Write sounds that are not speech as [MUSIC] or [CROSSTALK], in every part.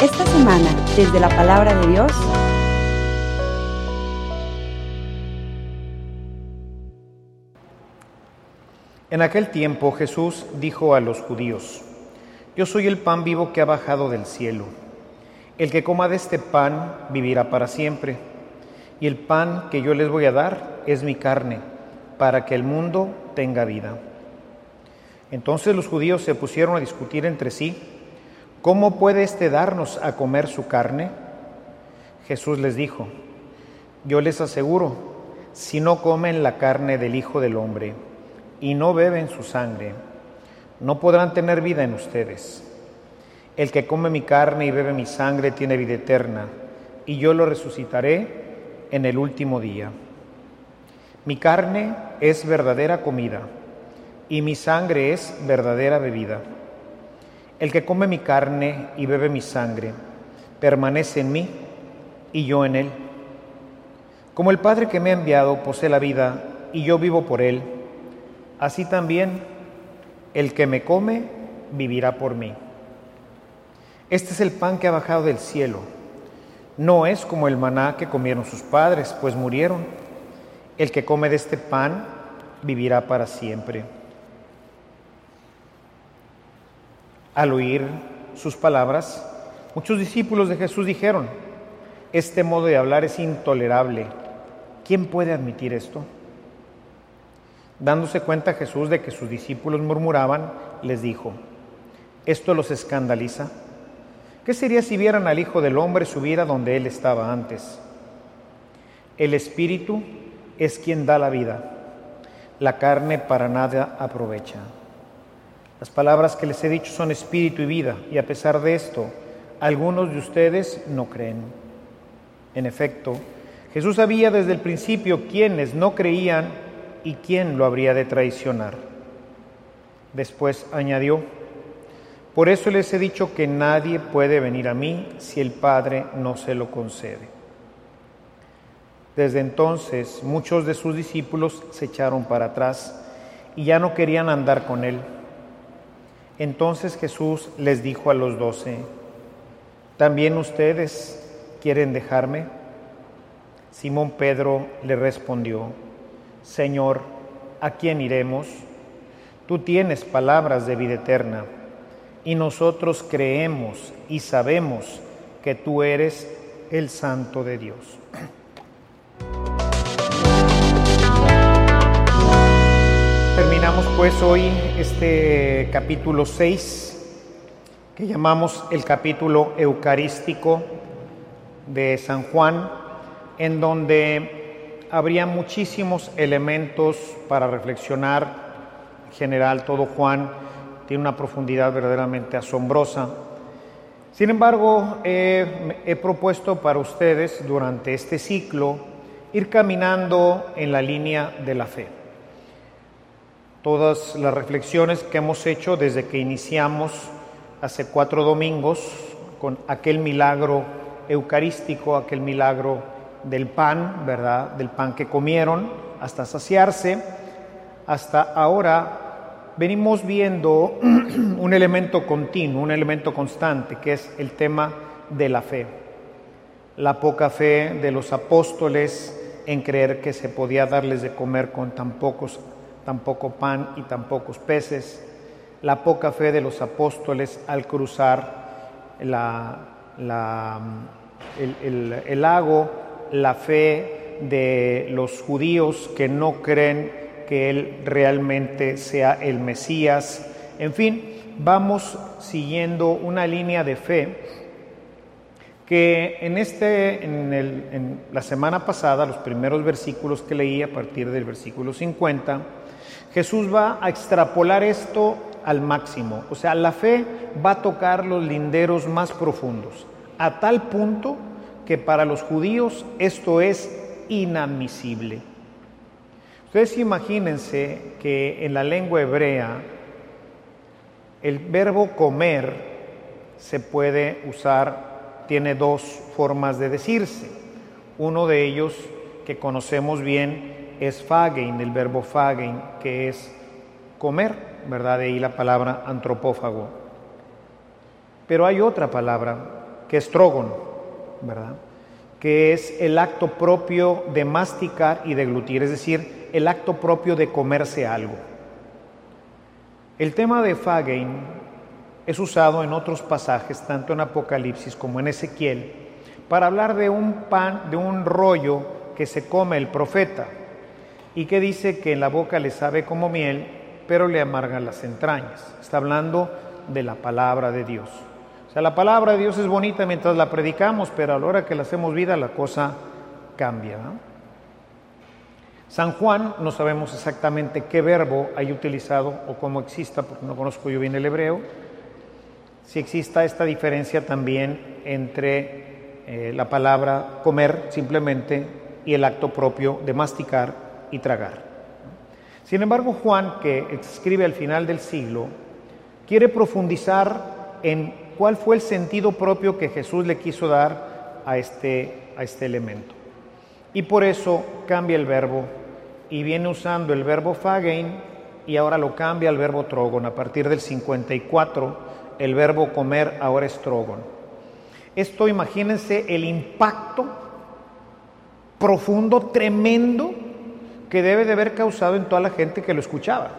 Esta semana, desde la palabra de Dios, En aquel tiempo Jesús dijo a los judíos, Yo soy el pan vivo que ha bajado del cielo. El que coma de este pan vivirá para siempre. Y el pan que yo les voy a dar es mi carne, para que el mundo tenga vida. Entonces los judíos se pusieron a discutir entre sí, ¿cómo puede éste darnos a comer su carne? Jesús les dijo, yo les aseguro, si no comen la carne del Hijo del Hombre, y no beben su sangre, no podrán tener vida en ustedes. El que come mi carne y bebe mi sangre tiene vida eterna, y yo lo resucitaré en el último día. Mi carne es verdadera comida, y mi sangre es verdadera bebida. El que come mi carne y bebe mi sangre, permanece en mí y yo en él. Como el Padre que me ha enviado posee la vida y yo vivo por él, así también el que me come vivirá por mí. Este es el pan que ha bajado del cielo. No es como el maná que comieron sus padres, pues murieron. El que come de este pan vivirá para siempre. Al oír sus palabras, muchos discípulos de Jesús dijeron, este modo de hablar es intolerable. ¿Quién puede admitir esto? Dándose cuenta Jesús de que sus discípulos murmuraban, les dijo, ¿esto los escandaliza? ¿Qué sería si vieran al Hijo del Hombre subir a donde Él estaba antes? El Espíritu es quien da la vida, la carne para nada aprovecha. Las palabras que les he dicho son espíritu y vida, y a pesar de esto, algunos de ustedes no creen. En efecto, Jesús sabía desde el principio quiénes no creían y quién lo habría de traicionar. Después añadió, por eso les he dicho que nadie puede venir a mí si el Padre no se lo concede. Desde entonces muchos de sus discípulos se echaron para atrás y ya no querían andar con él. Entonces Jesús les dijo a los doce, ¿también ustedes quieren dejarme? Simón Pedro le respondió, Señor, ¿a quién iremos? Tú tienes palabras de vida eterna y nosotros creemos y sabemos que tú eres el Santo de Dios. Pues hoy este capítulo 6 que llamamos el capítulo eucarístico de San Juan, en donde habría muchísimos elementos para reflexionar. En general, todo Juan tiene una profundidad verdaderamente asombrosa. Sin embargo, he propuesto para ustedes durante este ciclo ir caminando en la línea de la fe. Todas las reflexiones que hemos hecho desde que iniciamos hace cuatro domingos con aquel milagro eucarístico, aquel milagro del pan, ¿verdad? Del pan que comieron hasta saciarse, hasta ahora venimos viendo [CLEARS THROAT] un elemento continuo, un elemento constante, que es el tema de la fe. La poca fe de los apóstoles en creer que se podía darles de comer con tan, pocos, tan poco pan y tan pocos peces. La poca fe de los apóstoles al cruzar el, el, el lago la fe de los judíos que no creen que Él realmente sea el Mesías. En fin, vamos siguiendo una línea de fe que en, este, en, el, en la semana pasada, los primeros versículos que leí a partir del versículo 50, Jesús va a extrapolar esto al máximo. O sea, la fe va a tocar los linderos más profundos, a tal punto que para los judíos esto es inadmisible. Ustedes imagínense que en la lengua hebrea el verbo comer se puede usar, tiene dos formas de decirse. Uno de ellos que conocemos bien es fagein, el verbo fagein, que es comer, ¿verdad? De ahí la palabra antropófago. Pero hay otra palabra que es trogon, ¿verdad? Que es el acto propio de masticar y deglutir, es decir, el acto propio de comerse algo. El tema de Fagein es usado en otros pasajes, tanto en Apocalipsis como en Ezequiel, para hablar de un pan, de un rollo que se come el profeta y que dice que en la boca le sabe como miel, pero le amargan las entrañas. Está hablando de la palabra de Dios. O sea, la palabra de Dios es bonita mientras la predicamos, pero a la hora que la hacemos vida la cosa cambia. San Juan, no sabemos exactamente qué verbo hay utilizado o cómo exista, porque no conozco yo bien el hebreo, si exista esta diferencia también entre eh, la palabra comer simplemente y el acto propio de masticar y tragar. Sin embargo, Juan, que escribe al final del siglo, quiere profundizar en cuál fue el sentido propio que Jesús le quiso dar a este, a este elemento. Y por eso cambia el verbo y viene usando el verbo fagein y ahora lo cambia al verbo trogon. A partir del 54, el verbo comer ahora es trogon. Esto, imagínense el impacto profundo, tremendo, que debe de haber causado en toda la gente que lo escuchaba.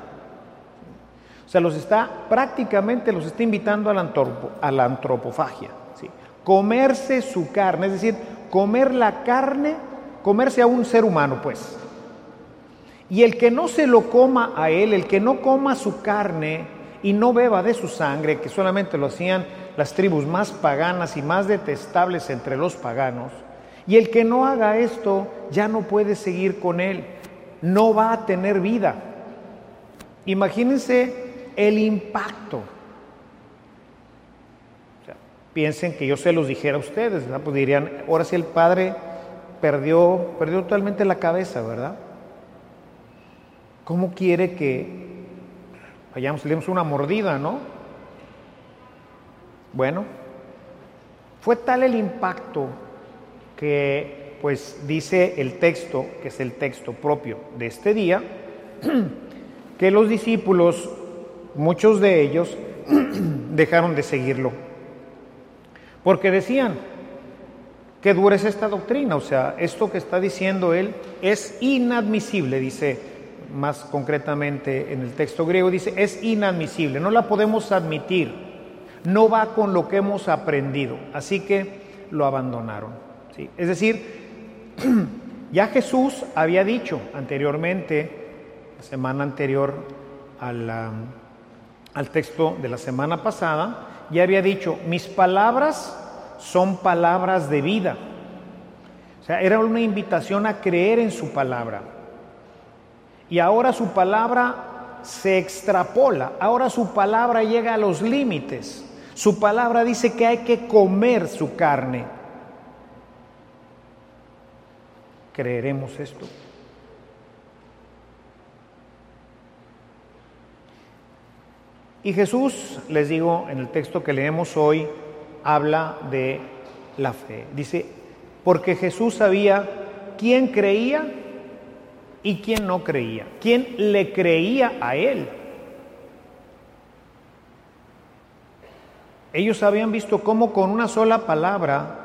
O sea, los está prácticamente los está invitando a la, a la antropofagia. ¿sí? Comerse su carne, es decir, comer la carne, comerse a un ser humano, pues. Y el que no se lo coma a él, el que no coma su carne y no beba de su sangre, que solamente lo hacían las tribus más paganas y más detestables entre los paganos, y el que no haga esto ya no puede seguir con él no va a tener vida. Imagínense el impacto. piensen que yo se los dijera a ustedes, ¿verdad? Pues dirían, ahora sí el padre perdió, perdió totalmente la cabeza, ¿verdad? ¿Cómo quiere que vayamos, le demos una mordida, no? Bueno, fue tal el impacto que pues dice el texto, que es el texto propio de este día, [CLEARS THROAT] que los discípulos, muchos de ellos, [CLEARS THROAT] dejaron de seguirlo. Porque decían, que dura es esta doctrina, o sea, esto que está diciendo él es inadmisible, dice más concretamente en el texto griego, dice, es inadmisible, no la podemos admitir, no va con lo que hemos aprendido, así que lo abandonaron. ¿sí? Es decir, [CLEARS THROAT] ya Jesús había dicho anteriormente, la semana anterior al, al texto de la semana pasada, ya había dicho, mis palabras son palabras de vida. O sea, era una invitación a creer en su palabra. Y ahora su palabra se extrapola, ahora su palabra llega a los límites. Su palabra dice que hay que comer su carne. Creeremos esto? Y Jesús, les digo, en el texto que leemos hoy, habla de la fe. Dice, porque Jesús sabía quién creía y quién no creía, quién le creía a Él. Ellos habían visto cómo con una sola palabra.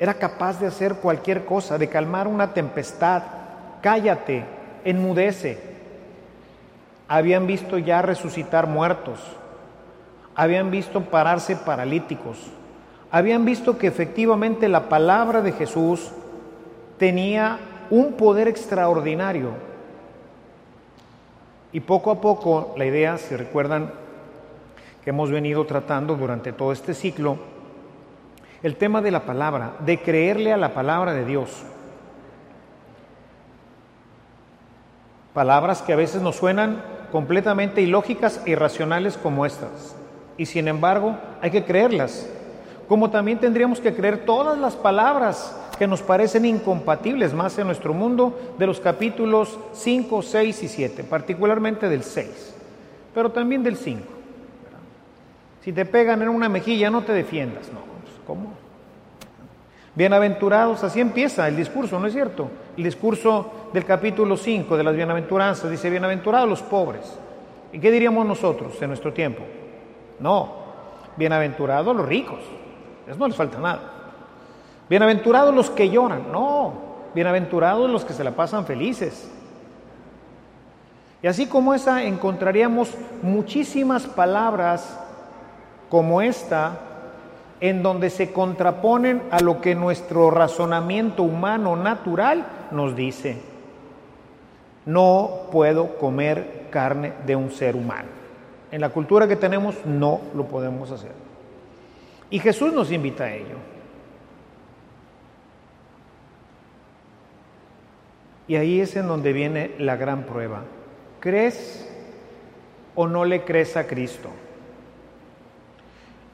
Era capaz de hacer cualquier cosa, de calmar una tempestad. Cállate, enmudece. Habían visto ya resucitar muertos. Habían visto pararse paralíticos. Habían visto que efectivamente la palabra de Jesús tenía un poder extraordinario. Y poco a poco, la idea, si recuerdan, que hemos venido tratando durante todo este ciclo, el tema de la palabra, de creerle a la palabra de Dios. Palabras que a veces nos suenan completamente ilógicas e irracionales como estas. Y sin embargo, hay que creerlas. Como también tendríamos que creer todas las palabras que nos parecen incompatibles más en nuestro mundo de los capítulos 5, 6 y 7, particularmente del 6, pero también del 5. Si te pegan en una mejilla, no te defiendas, no. Bienaventurados, así empieza el discurso, ¿no es cierto? El discurso del capítulo 5 de las bienaventuranzas dice, bienaventurados los pobres. ¿Y qué diríamos nosotros en nuestro tiempo? No, bienaventurados los ricos, eso no les falta nada. Bienaventurados los que lloran, no, bienaventurados los que se la pasan felices. Y así como esa encontraríamos muchísimas palabras como esta en donde se contraponen a lo que nuestro razonamiento humano natural nos dice. No puedo comer carne de un ser humano. En la cultura que tenemos no lo podemos hacer. Y Jesús nos invita a ello. Y ahí es en donde viene la gran prueba. ¿Crees o no le crees a Cristo?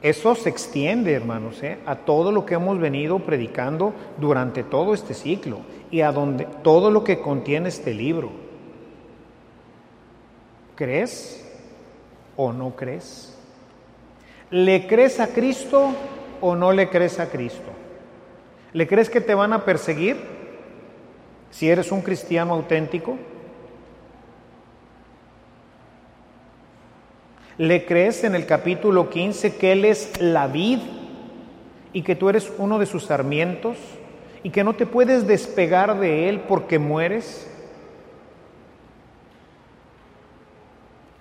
Eso se extiende, hermanos, ¿eh? a todo lo que hemos venido predicando durante todo este ciclo y a donde, todo lo que contiene este libro. ¿Crees o no crees? ¿Le crees a Cristo o no le crees a Cristo? ¿Le crees que te van a perseguir si eres un cristiano auténtico? ¿Le crees en el capítulo 15 que Él es la vid y que tú eres uno de sus sarmientos y que no te puedes despegar de Él porque mueres?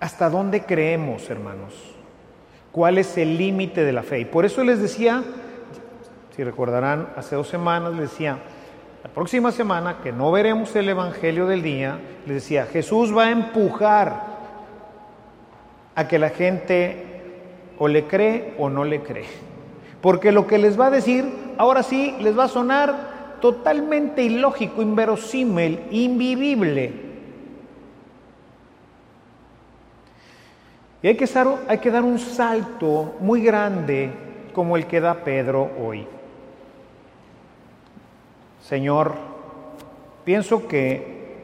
¿Hasta dónde creemos, hermanos? ¿Cuál es el límite de la fe? Y por eso les decía, si recordarán, hace dos semanas les decía, la próxima semana que no veremos el Evangelio del día, les decía, Jesús va a empujar a que la gente o le cree o no le cree. Porque lo que les va a decir, ahora sí, les va a sonar totalmente ilógico, inverosímil, invivible. Y hay que, hay que dar un salto muy grande como el que da Pedro hoy. Señor, pienso que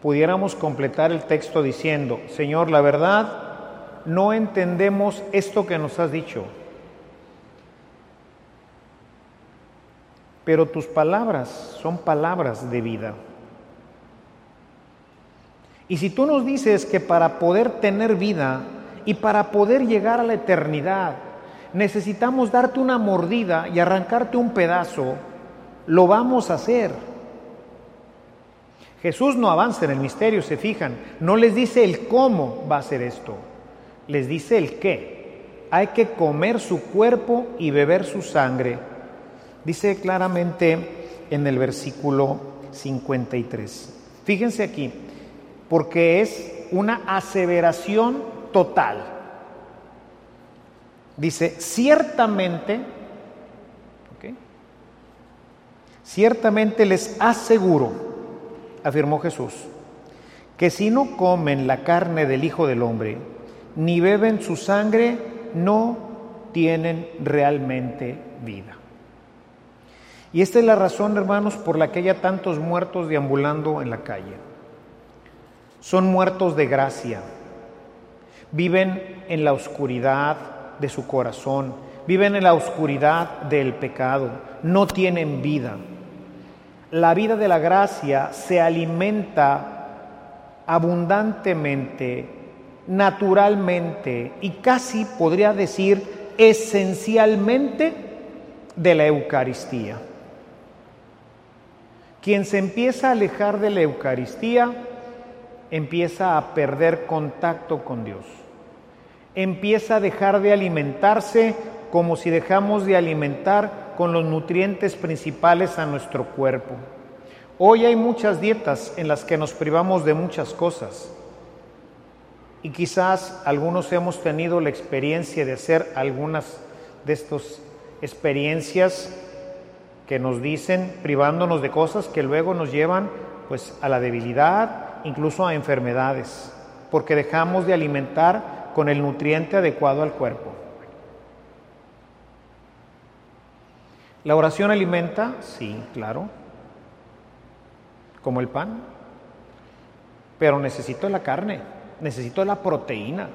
pudiéramos completar el texto diciendo, Señor, la verdad, no entendemos esto que nos has dicho. Pero tus palabras son palabras de vida. Y si tú nos dices que para poder tener vida y para poder llegar a la eternidad necesitamos darte una mordida y arrancarte un pedazo, lo vamos a hacer. Jesús no avanza en el misterio, se fijan, no les dice el cómo va a ser esto les dice el qué. Hay que comer su cuerpo y beber su sangre. Dice claramente en el versículo 53. Fíjense aquí, porque es una aseveración total. Dice, ciertamente, ciertamente les aseguro, afirmó Jesús, que si no comen la carne del Hijo del Hombre ni beben su sangre, no tienen realmente vida. Y esta es la razón, hermanos, por la que haya tantos muertos deambulando en la calle. Son muertos de gracia. Viven en la oscuridad de su corazón, viven en la oscuridad del pecado, no tienen vida. La vida de la gracia se alimenta abundantemente naturalmente y casi podría decir esencialmente de la Eucaristía. Quien se empieza a alejar de la Eucaristía empieza a perder contacto con Dios. Empieza a dejar de alimentarse como si dejamos de alimentar con los nutrientes principales a nuestro cuerpo. Hoy hay muchas dietas en las que nos privamos de muchas cosas y quizás algunos hemos tenido la experiencia de hacer algunas de estas experiencias que nos dicen privándonos de cosas que luego nos llevan pues a la debilidad, incluso a enfermedades, porque dejamos de alimentar con el nutriente adecuado al cuerpo. ¿La oración alimenta? Sí, claro. Como el pan. Pero necesito la carne necesito la proteína.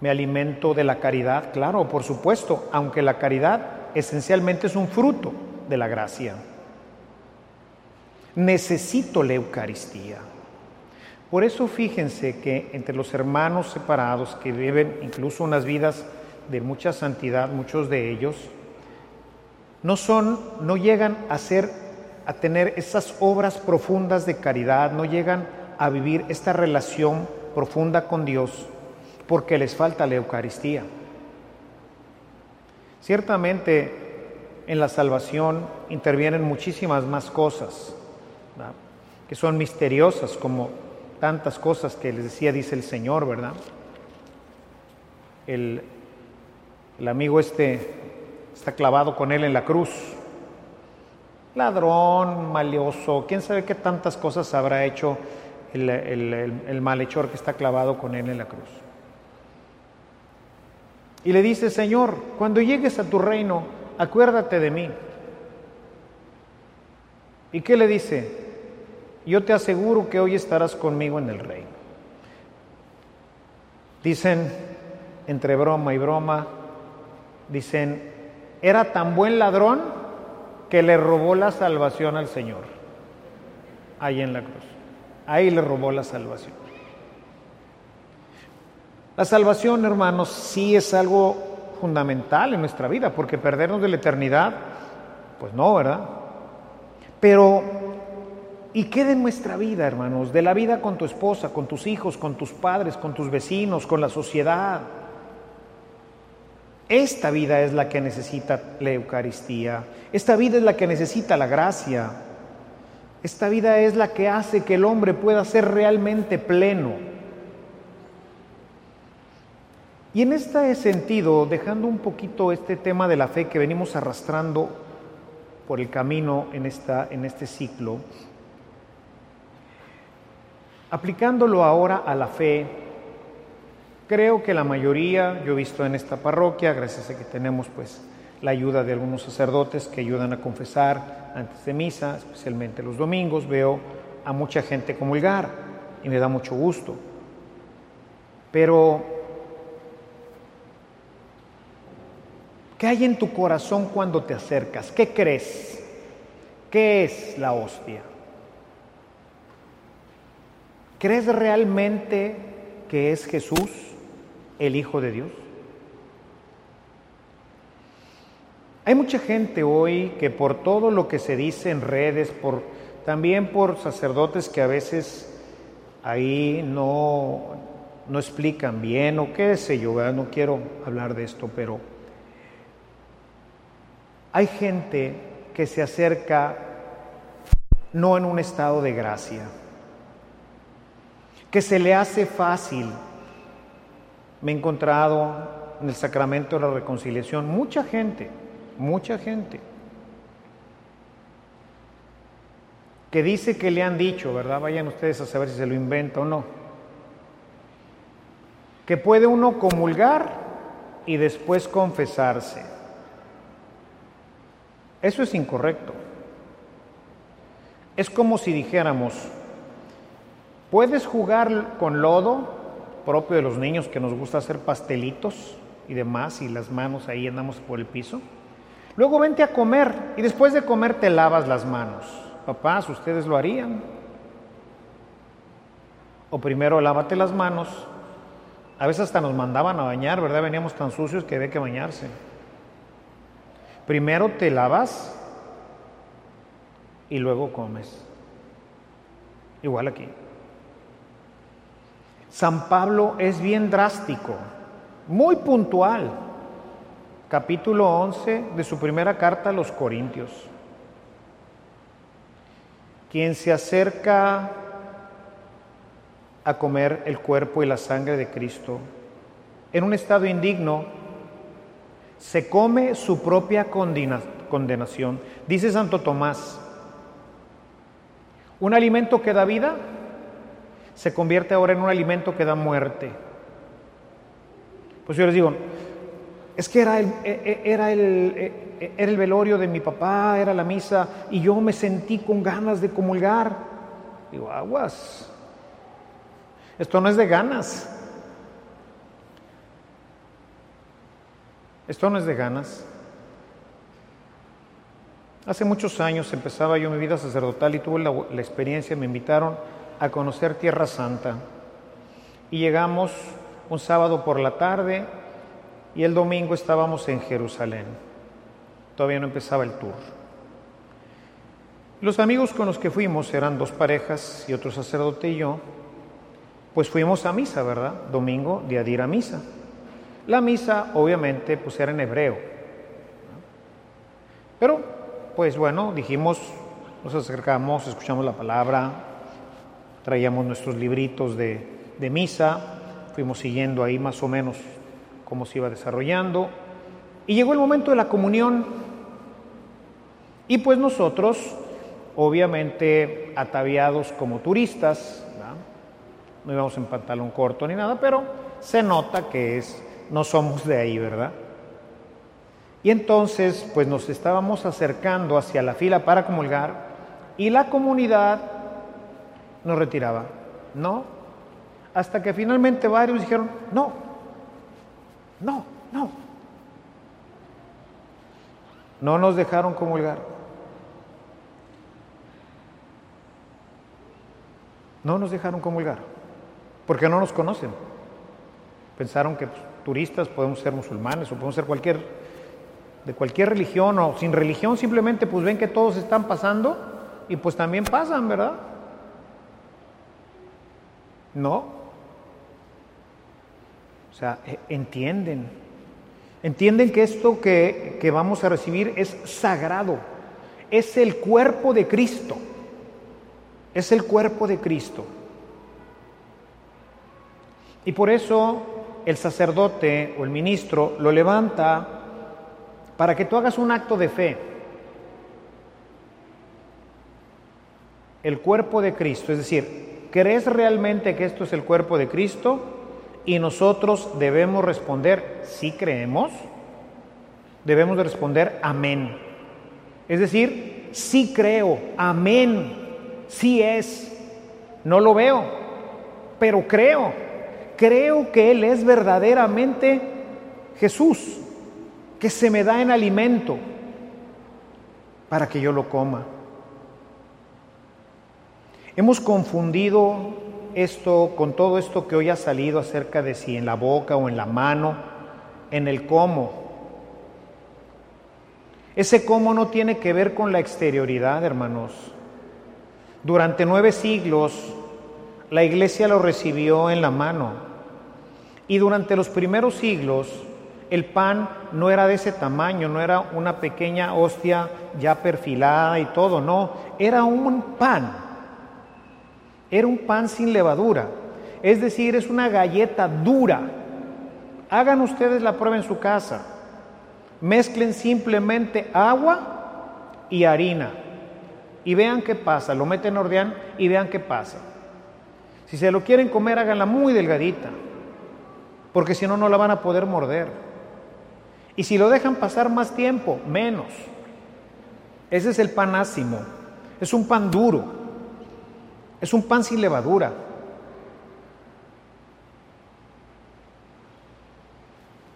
Me alimento de la caridad, claro, por supuesto, aunque la caridad esencialmente es un fruto de la gracia. Necesito la Eucaristía. Por eso fíjense que entre los hermanos separados que viven incluso unas vidas de mucha santidad, muchos de ellos, no son, no llegan a ser, a tener esas obras profundas de caridad, no llegan a vivir esta relación profunda con Dios porque les falta la Eucaristía. Ciertamente en la salvación intervienen muchísimas más cosas que son misteriosas como tantas cosas que les decía, dice el Señor, ¿verdad? El, el amigo este está clavado con él en la cruz. Ladrón, malioso, quién sabe qué tantas cosas habrá hecho el, el, malhechor que está clavado con él en la cruz. Y le dice, Señor, cuando llegues a tu reino, acuérdate de mí. ¿Y qué le dice? Yo te aseguro que hoy estarás conmigo en el reino. Dicen, entre broma y broma, dicen, era tan buen ladrón que le robó la salvación al Señor, ahí en la cruz. Ahí le robó la salvación. La salvación, hermanos, sí es algo fundamental en nuestra vida, porque perdernos de la eternidad, pues no, ¿verdad? Pero, ¿y qué de nuestra vida, hermanos? De la vida con tu esposa, con tus hijos, con tus padres, con tus vecinos, con la sociedad. Esta vida es la que necesita la Eucaristía. Esta vida es la que necesita la gracia. Esta vida es la que hace que el hombre pueda ser realmente pleno. Y en este sentido, dejando un poquito este tema de la fe que venimos arrastrando por el camino en, esta, en este ciclo, aplicándolo ahora a la fe, Creo que la mayoría, yo he visto en esta parroquia, gracias a que tenemos pues la ayuda de algunos sacerdotes que ayudan a confesar antes de misa, especialmente los domingos, veo a mucha gente comulgar y me da mucho gusto. Pero, ¿qué hay en tu corazón cuando te acercas? ¿Qué crees? ¿Qué es la hostia? ¿Crees realmente que es Jesús? El Hijo de Dios? Hay mucha gente hoy que por todo lo que se dice en redes, por, también por sacerdotes que a veces ahí no, no explican bien o qué sé yo, no quiero hablar de esto, pero hay gente que se acerca no en un estado de gracia, que se le hace fácil me he encontrado en el sacramento de la reconciliación mucha gente, mucha gente, que dice que le han dicho, ¿verdad? Vayan ustedes a saber si se lo inventa o no, que puede uno comulgar y después confesarse. Eso es incorrecto. Es como si dijéramos, puedes jugar con lodo propio de los niños que nos gusta hacer pastelitos y demás y las manos ahí andamos por el piso. Luego vente a comer y después de comer te lavas las manos. Papás, ustedes lo harían. O primero lávate las manos. A veces hasta nos mandaban a bañar, ¿verdad? Veníamos tan sucios que había que bañarse. Primero te lavas y luego comes. Igual aquí. San Pablo es bien drástico, muy puntual. Capítulo 11 de su primera carta a los Corintios. Quien se acerca a comer el cuerpo y la sangre de Cristo en un estado indigno, se come su propia condenación. Dice Santo Tomás, un alimento que da vida se convierte ahora en un alimento que da muerte. Pues yo les digo, es que era el, e, e, era el, e, era el velorio de mi papá, era la misa, y yo me sentí con ganas de comulgar. Digo, aguas, esto no es de ganas. Esto no es de ganas. Hace muchos años empezaba yo mi vida sacerdotal y tuve la, la experiencia, me invitaron a conocer Tierra Santa. Y llegamos un sábado por la tarde y el domingo estábamos en Jerusalén. Todavía no empezaba el tour. Los amigos con los que fuimos eran dos parejas y otro sacerdote y yo, pues fuimos a misa, ¿verdad? Domingo, día de ir a misa. La misa, obviamente, pues era en hebreo. Pero, pues bueno, dijimos, nos acercamos, escuchamos la palabra, traíamos nuestros libritos de, de misa, fuimos siguiendo ahí más o menos cómo se iba desarrollando. Y llegó el momento de la comunión. Y pues nosotros, obviamente ataviados como turistas, no íbamos en pantalón corto ni nada, pero se nota que es, no somos de ahí, ¿verdad? Y entonces, pues nos estábamos acercando hacia la fila para comulgar y la comunidad nos retiraba, ¿no? Hasta que finalmente varios dijeron, no, no, no. No nos dejaron comulgar. No nos dejaron comulgar porque no nos conocen. Pensaron que pues, turistas podemos ser musulmanes o podemos ser cualquier, de cualquier religión o sin religión, simplemente pues ven que todos están pasando y pues también pasan, ¿verdad? No. O sea, e, entienden. Entienden que esto que, que vamos a recibir es sagrado. Es el cuerpo de Cristo. Es el cuerpo de Cristo. Y por eso el sacerdote o el ministro lo levanta para que tú hagas un acto de fe. El cuerpo de Cristo, es decir, ¿crees realmente que esto es el cuerpo de Cristo? Y nosotros debemos responder, si creemos, debemos de responder amén. Es decir, sí creo, amén, sí es. No lo veo, pero creo creo que Él es verdaderamente Jesús, que se me da en alimento para que yo lo coma. Hemos confundido esto con todo esto que hoy ha salido acerca de si en la boca o en la mano, en el cómo. Ese cómo no tiene que ver con la exterioridad, hermanos. Durante nueve siglos la iglesia lo recibió en la mano. Y durante los primeros siglos el pan no era de ese tamaño, no era una pequeña hostia ya perfilada y todo, no, era un pan. Era un pan sin levadura. Es decir, es una galleta dura. Hagan ustedes la prueba en su casa. Mezclen simplemente agua y harina y vean qué pasa. Lo meten en ordeán y vean qué pasa. Si se lo quieren comer, háganla muy delgadita, porque si no, no la van a poder morder. Y si lo dejan pasar más tiempo, menos. Ese es el pan ácimo. Es un pan duro. Es un pan sin levadura.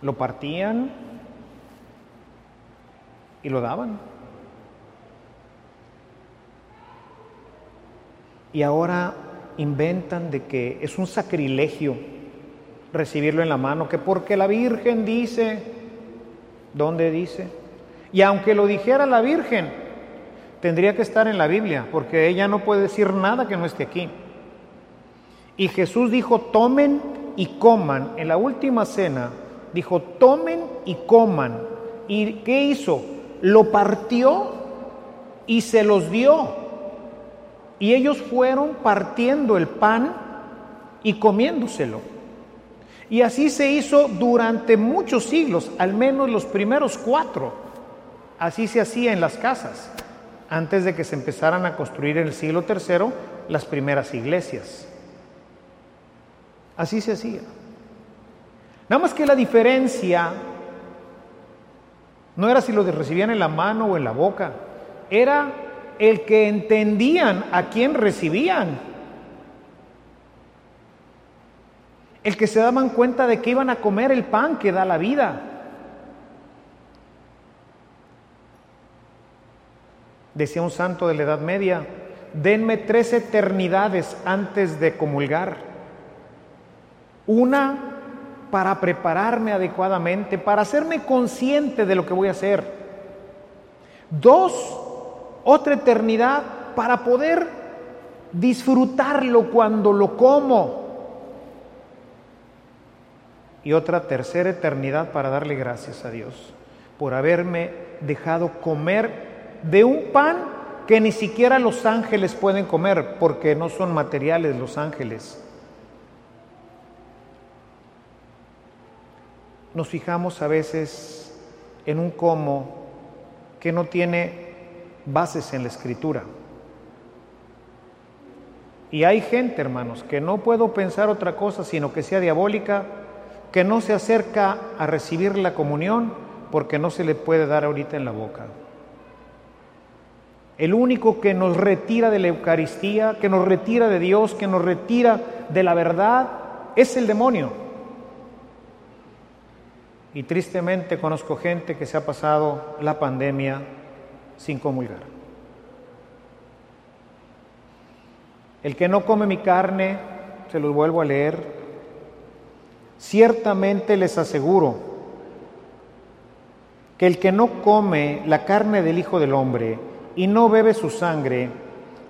Lo partían y lo daban. Y ahora inventan de que es un sacrilegio recibirlo en la mano, que porque la Virgen dice, ¿dónde dice? Y aunque lo dijera la Virgen, tendría que estar en la Biblia, porque ella no puede decir nada que no esté aquí. Y Jesús dijo, tomen y coman. En la última cena dijo, tomen y coman. ¿Y qué hizo? Lo partió y se los dio. Y ellos fueron partiendo el pan y comiéndoselo. Y así se hizo durante muchos siglos, al menos los primeros cuatro. Así se hacía en las casas, antes de que se empezaran a construir en el siglo III las primeras iglesias. Así se hacía. Nada más que la diferencia no era si lo recibían en la mano o en la boca, era el que entendían a quién recibían. El que se daban cuenta de que iban a comer el pan que da la vida. Decía un santo de la Edad Media, denme tres eternidades antes de comulgar. Una para prepararme adecuadamente, para hacerme consciente de lo que voy a hacer. Dos, otra eternidad para poder disfrutarlo cuando lo como. Y otra tercera eternidad para darle gracias a Dios por haberme dejado comer de un pan que ni siquiera los ángeles pueden comer, porque no son materiales los ángeles. Nos fijamos a veces en un cómo que no tiene bases en la escritura. Y hay gente, hermanos, que no puedo pensar otra cosa sino que sea diabólica, que no se acerca a recibir la comunión porque no se le puede dar ahorita en la boca. El único que nos retira de la Eucaristía, que nos retira de Dios, que nos retira de la verdad, es el demonio. Y tristemente conozco gente que se ha pasado la pandemia sin comulgar. El que no come mi carne, se los vuelvo a leer, ciertamente les aseguro que el que no come la carne del Hijo del Hombre y no bebe su sangre,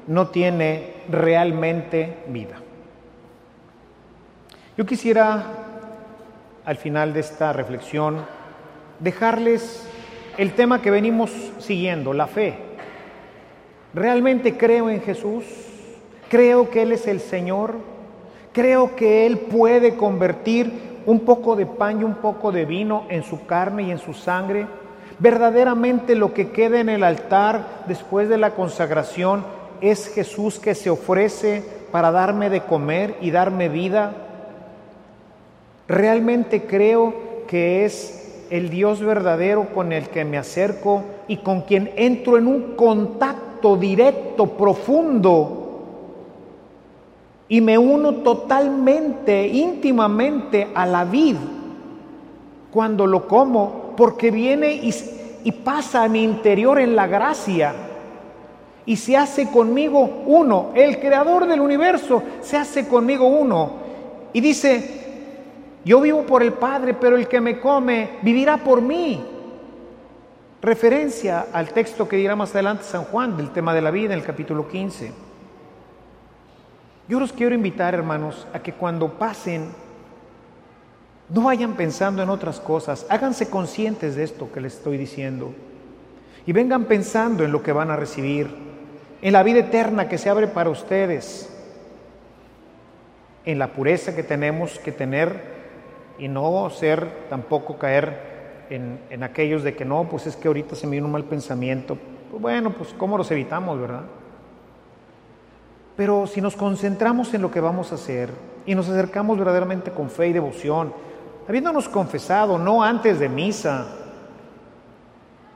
no tiene realmente vida. Yo quisiera, al final de esta reflexión, dejarles el tema que venimos siguiendo, la fe. ¿Realmente creo en Jesús? ¿Creo que Él es el Señor? ¿Creo que Él puede convertir un poco de pan y un poco de vino en su carne y en su sangre. Verdaderamente lo que queda en el altar después de la consagración es Jesús que se ofrece para darme de comer y darme vida. Realmente creo que es el Dios verdadero con el que me acerco y con quien entro en un contacto directo, profundo, y me uno totalmente, íntimamente a la vid cuando lo como, porque viene y, pasa a mi interior en la gracia y se hace conmigo uno. El creador del universo se hace conmigo uno. Y dice, yo vivo por el Padre, pero el que me come vivirá por mí. Referencia al texto que dirá más adelante San Juan del tema de la vida en el capítulo 15. Yo los quiero invitar, hermanos, a que cuando pasen, no vayan pensando en otras cosas, háganse conscientes de esto que les estoy diciendo y vengan pensando en lo que van a recibir, en la vida eterna que se abre para ustedes, en la pureza que tenemos que tener y no ser tampoco caer en, aquellos de que no, pues es que ahorita se me viene un mal pensamiento. Pues bueno, pues ¿cómo los evitamos, verdad? Pero si nos concentramos en lo que vamos a hacer y nos acercamos verdaderamente con fe y devoción, habiéndonos confesado, no antes de misa,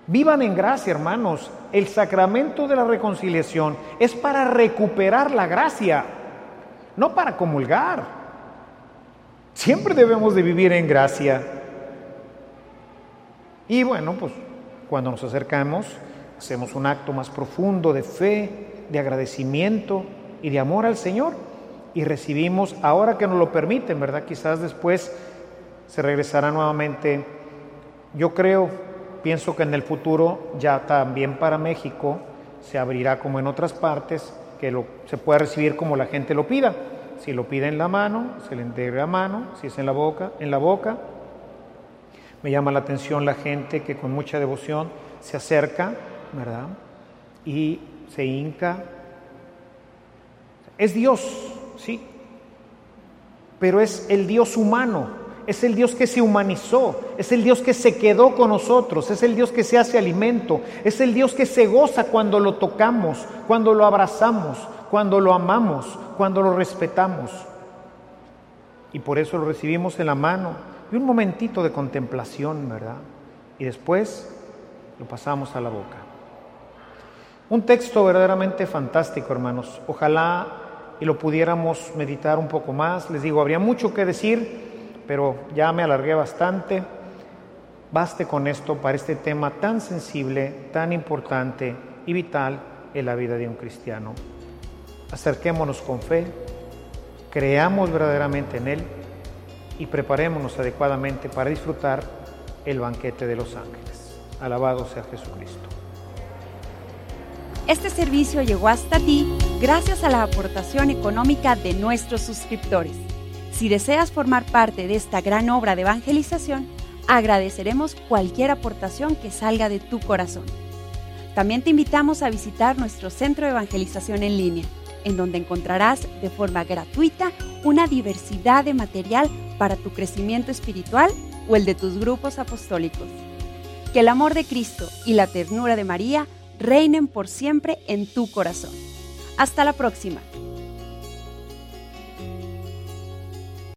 vivan en gracia, hermanos. El sacramento de la reconciliación es para recuperar la gracia, no para comulgar. Siempre debemos de vivir en gracia. Y bueno, pues cuando nos acercamos, hacemos un acto más profundo de fe, de agradecimiento, y de amor al Señor y recibimos, ahora que nos lo permiten, ¿verdad? Quizás después se regresará nuevamente. Yo creo, pienso que en el futuro ya también para México se abrirá como en otras partes, que lo, se pueda recibir como la gente lo pida. Si lo pide en la mano, se le entrega a mano, si es en la boca, en la boca. Me llama la atención la gente que con mucha devoción se acerca, ¿verdad? Y se hinca es Dios, sí, pero es el Dios humano, es el Dios que se humanizó, es el Dios que se quedó con nosotros, es el Dios que se hace alimento, es el Dios que se goza cuando lo tocamos, cuando lo abrazamos, cuando lo amamos, cuando lo respetamos. Y por eso lo recibimos en la mano y un momentito de contemplación, ¿verdad? Y después lo pasamos a la boca. Un texto verdaderamente fantástico, hermanos. Ojalá y lo pudiéramos meditar un poco más. Les digo, habría mucho que decir, pero ya me alargué bastante. Baste con esto para este tema tan sensible, tan importante y vital en la vida de un cristiano. Acerquémonos con fe, creamos verdaderamente en Él y preparémonos adecuadamente para disfrutar el banquete de los ángeles. Alabado sea Jesucristo. Este servicio llegó hasta ti gracias a la aportación económica de nuestros suscriptores. Si deseas formar parte de esta gran obra de evangelización, agradeceremos cualquier aportación que salga de tu corazón. También te invitamos a visitar nuestro centro de evangelización en línea, en donde encontrarás de forma gratuita una diversidad de material para tu crecimiento espiritual o el de tus grupos apostólicos. Que el amor de Cristo y la ternura de María reinen por siempre en tu corazón. Hasta la próxima.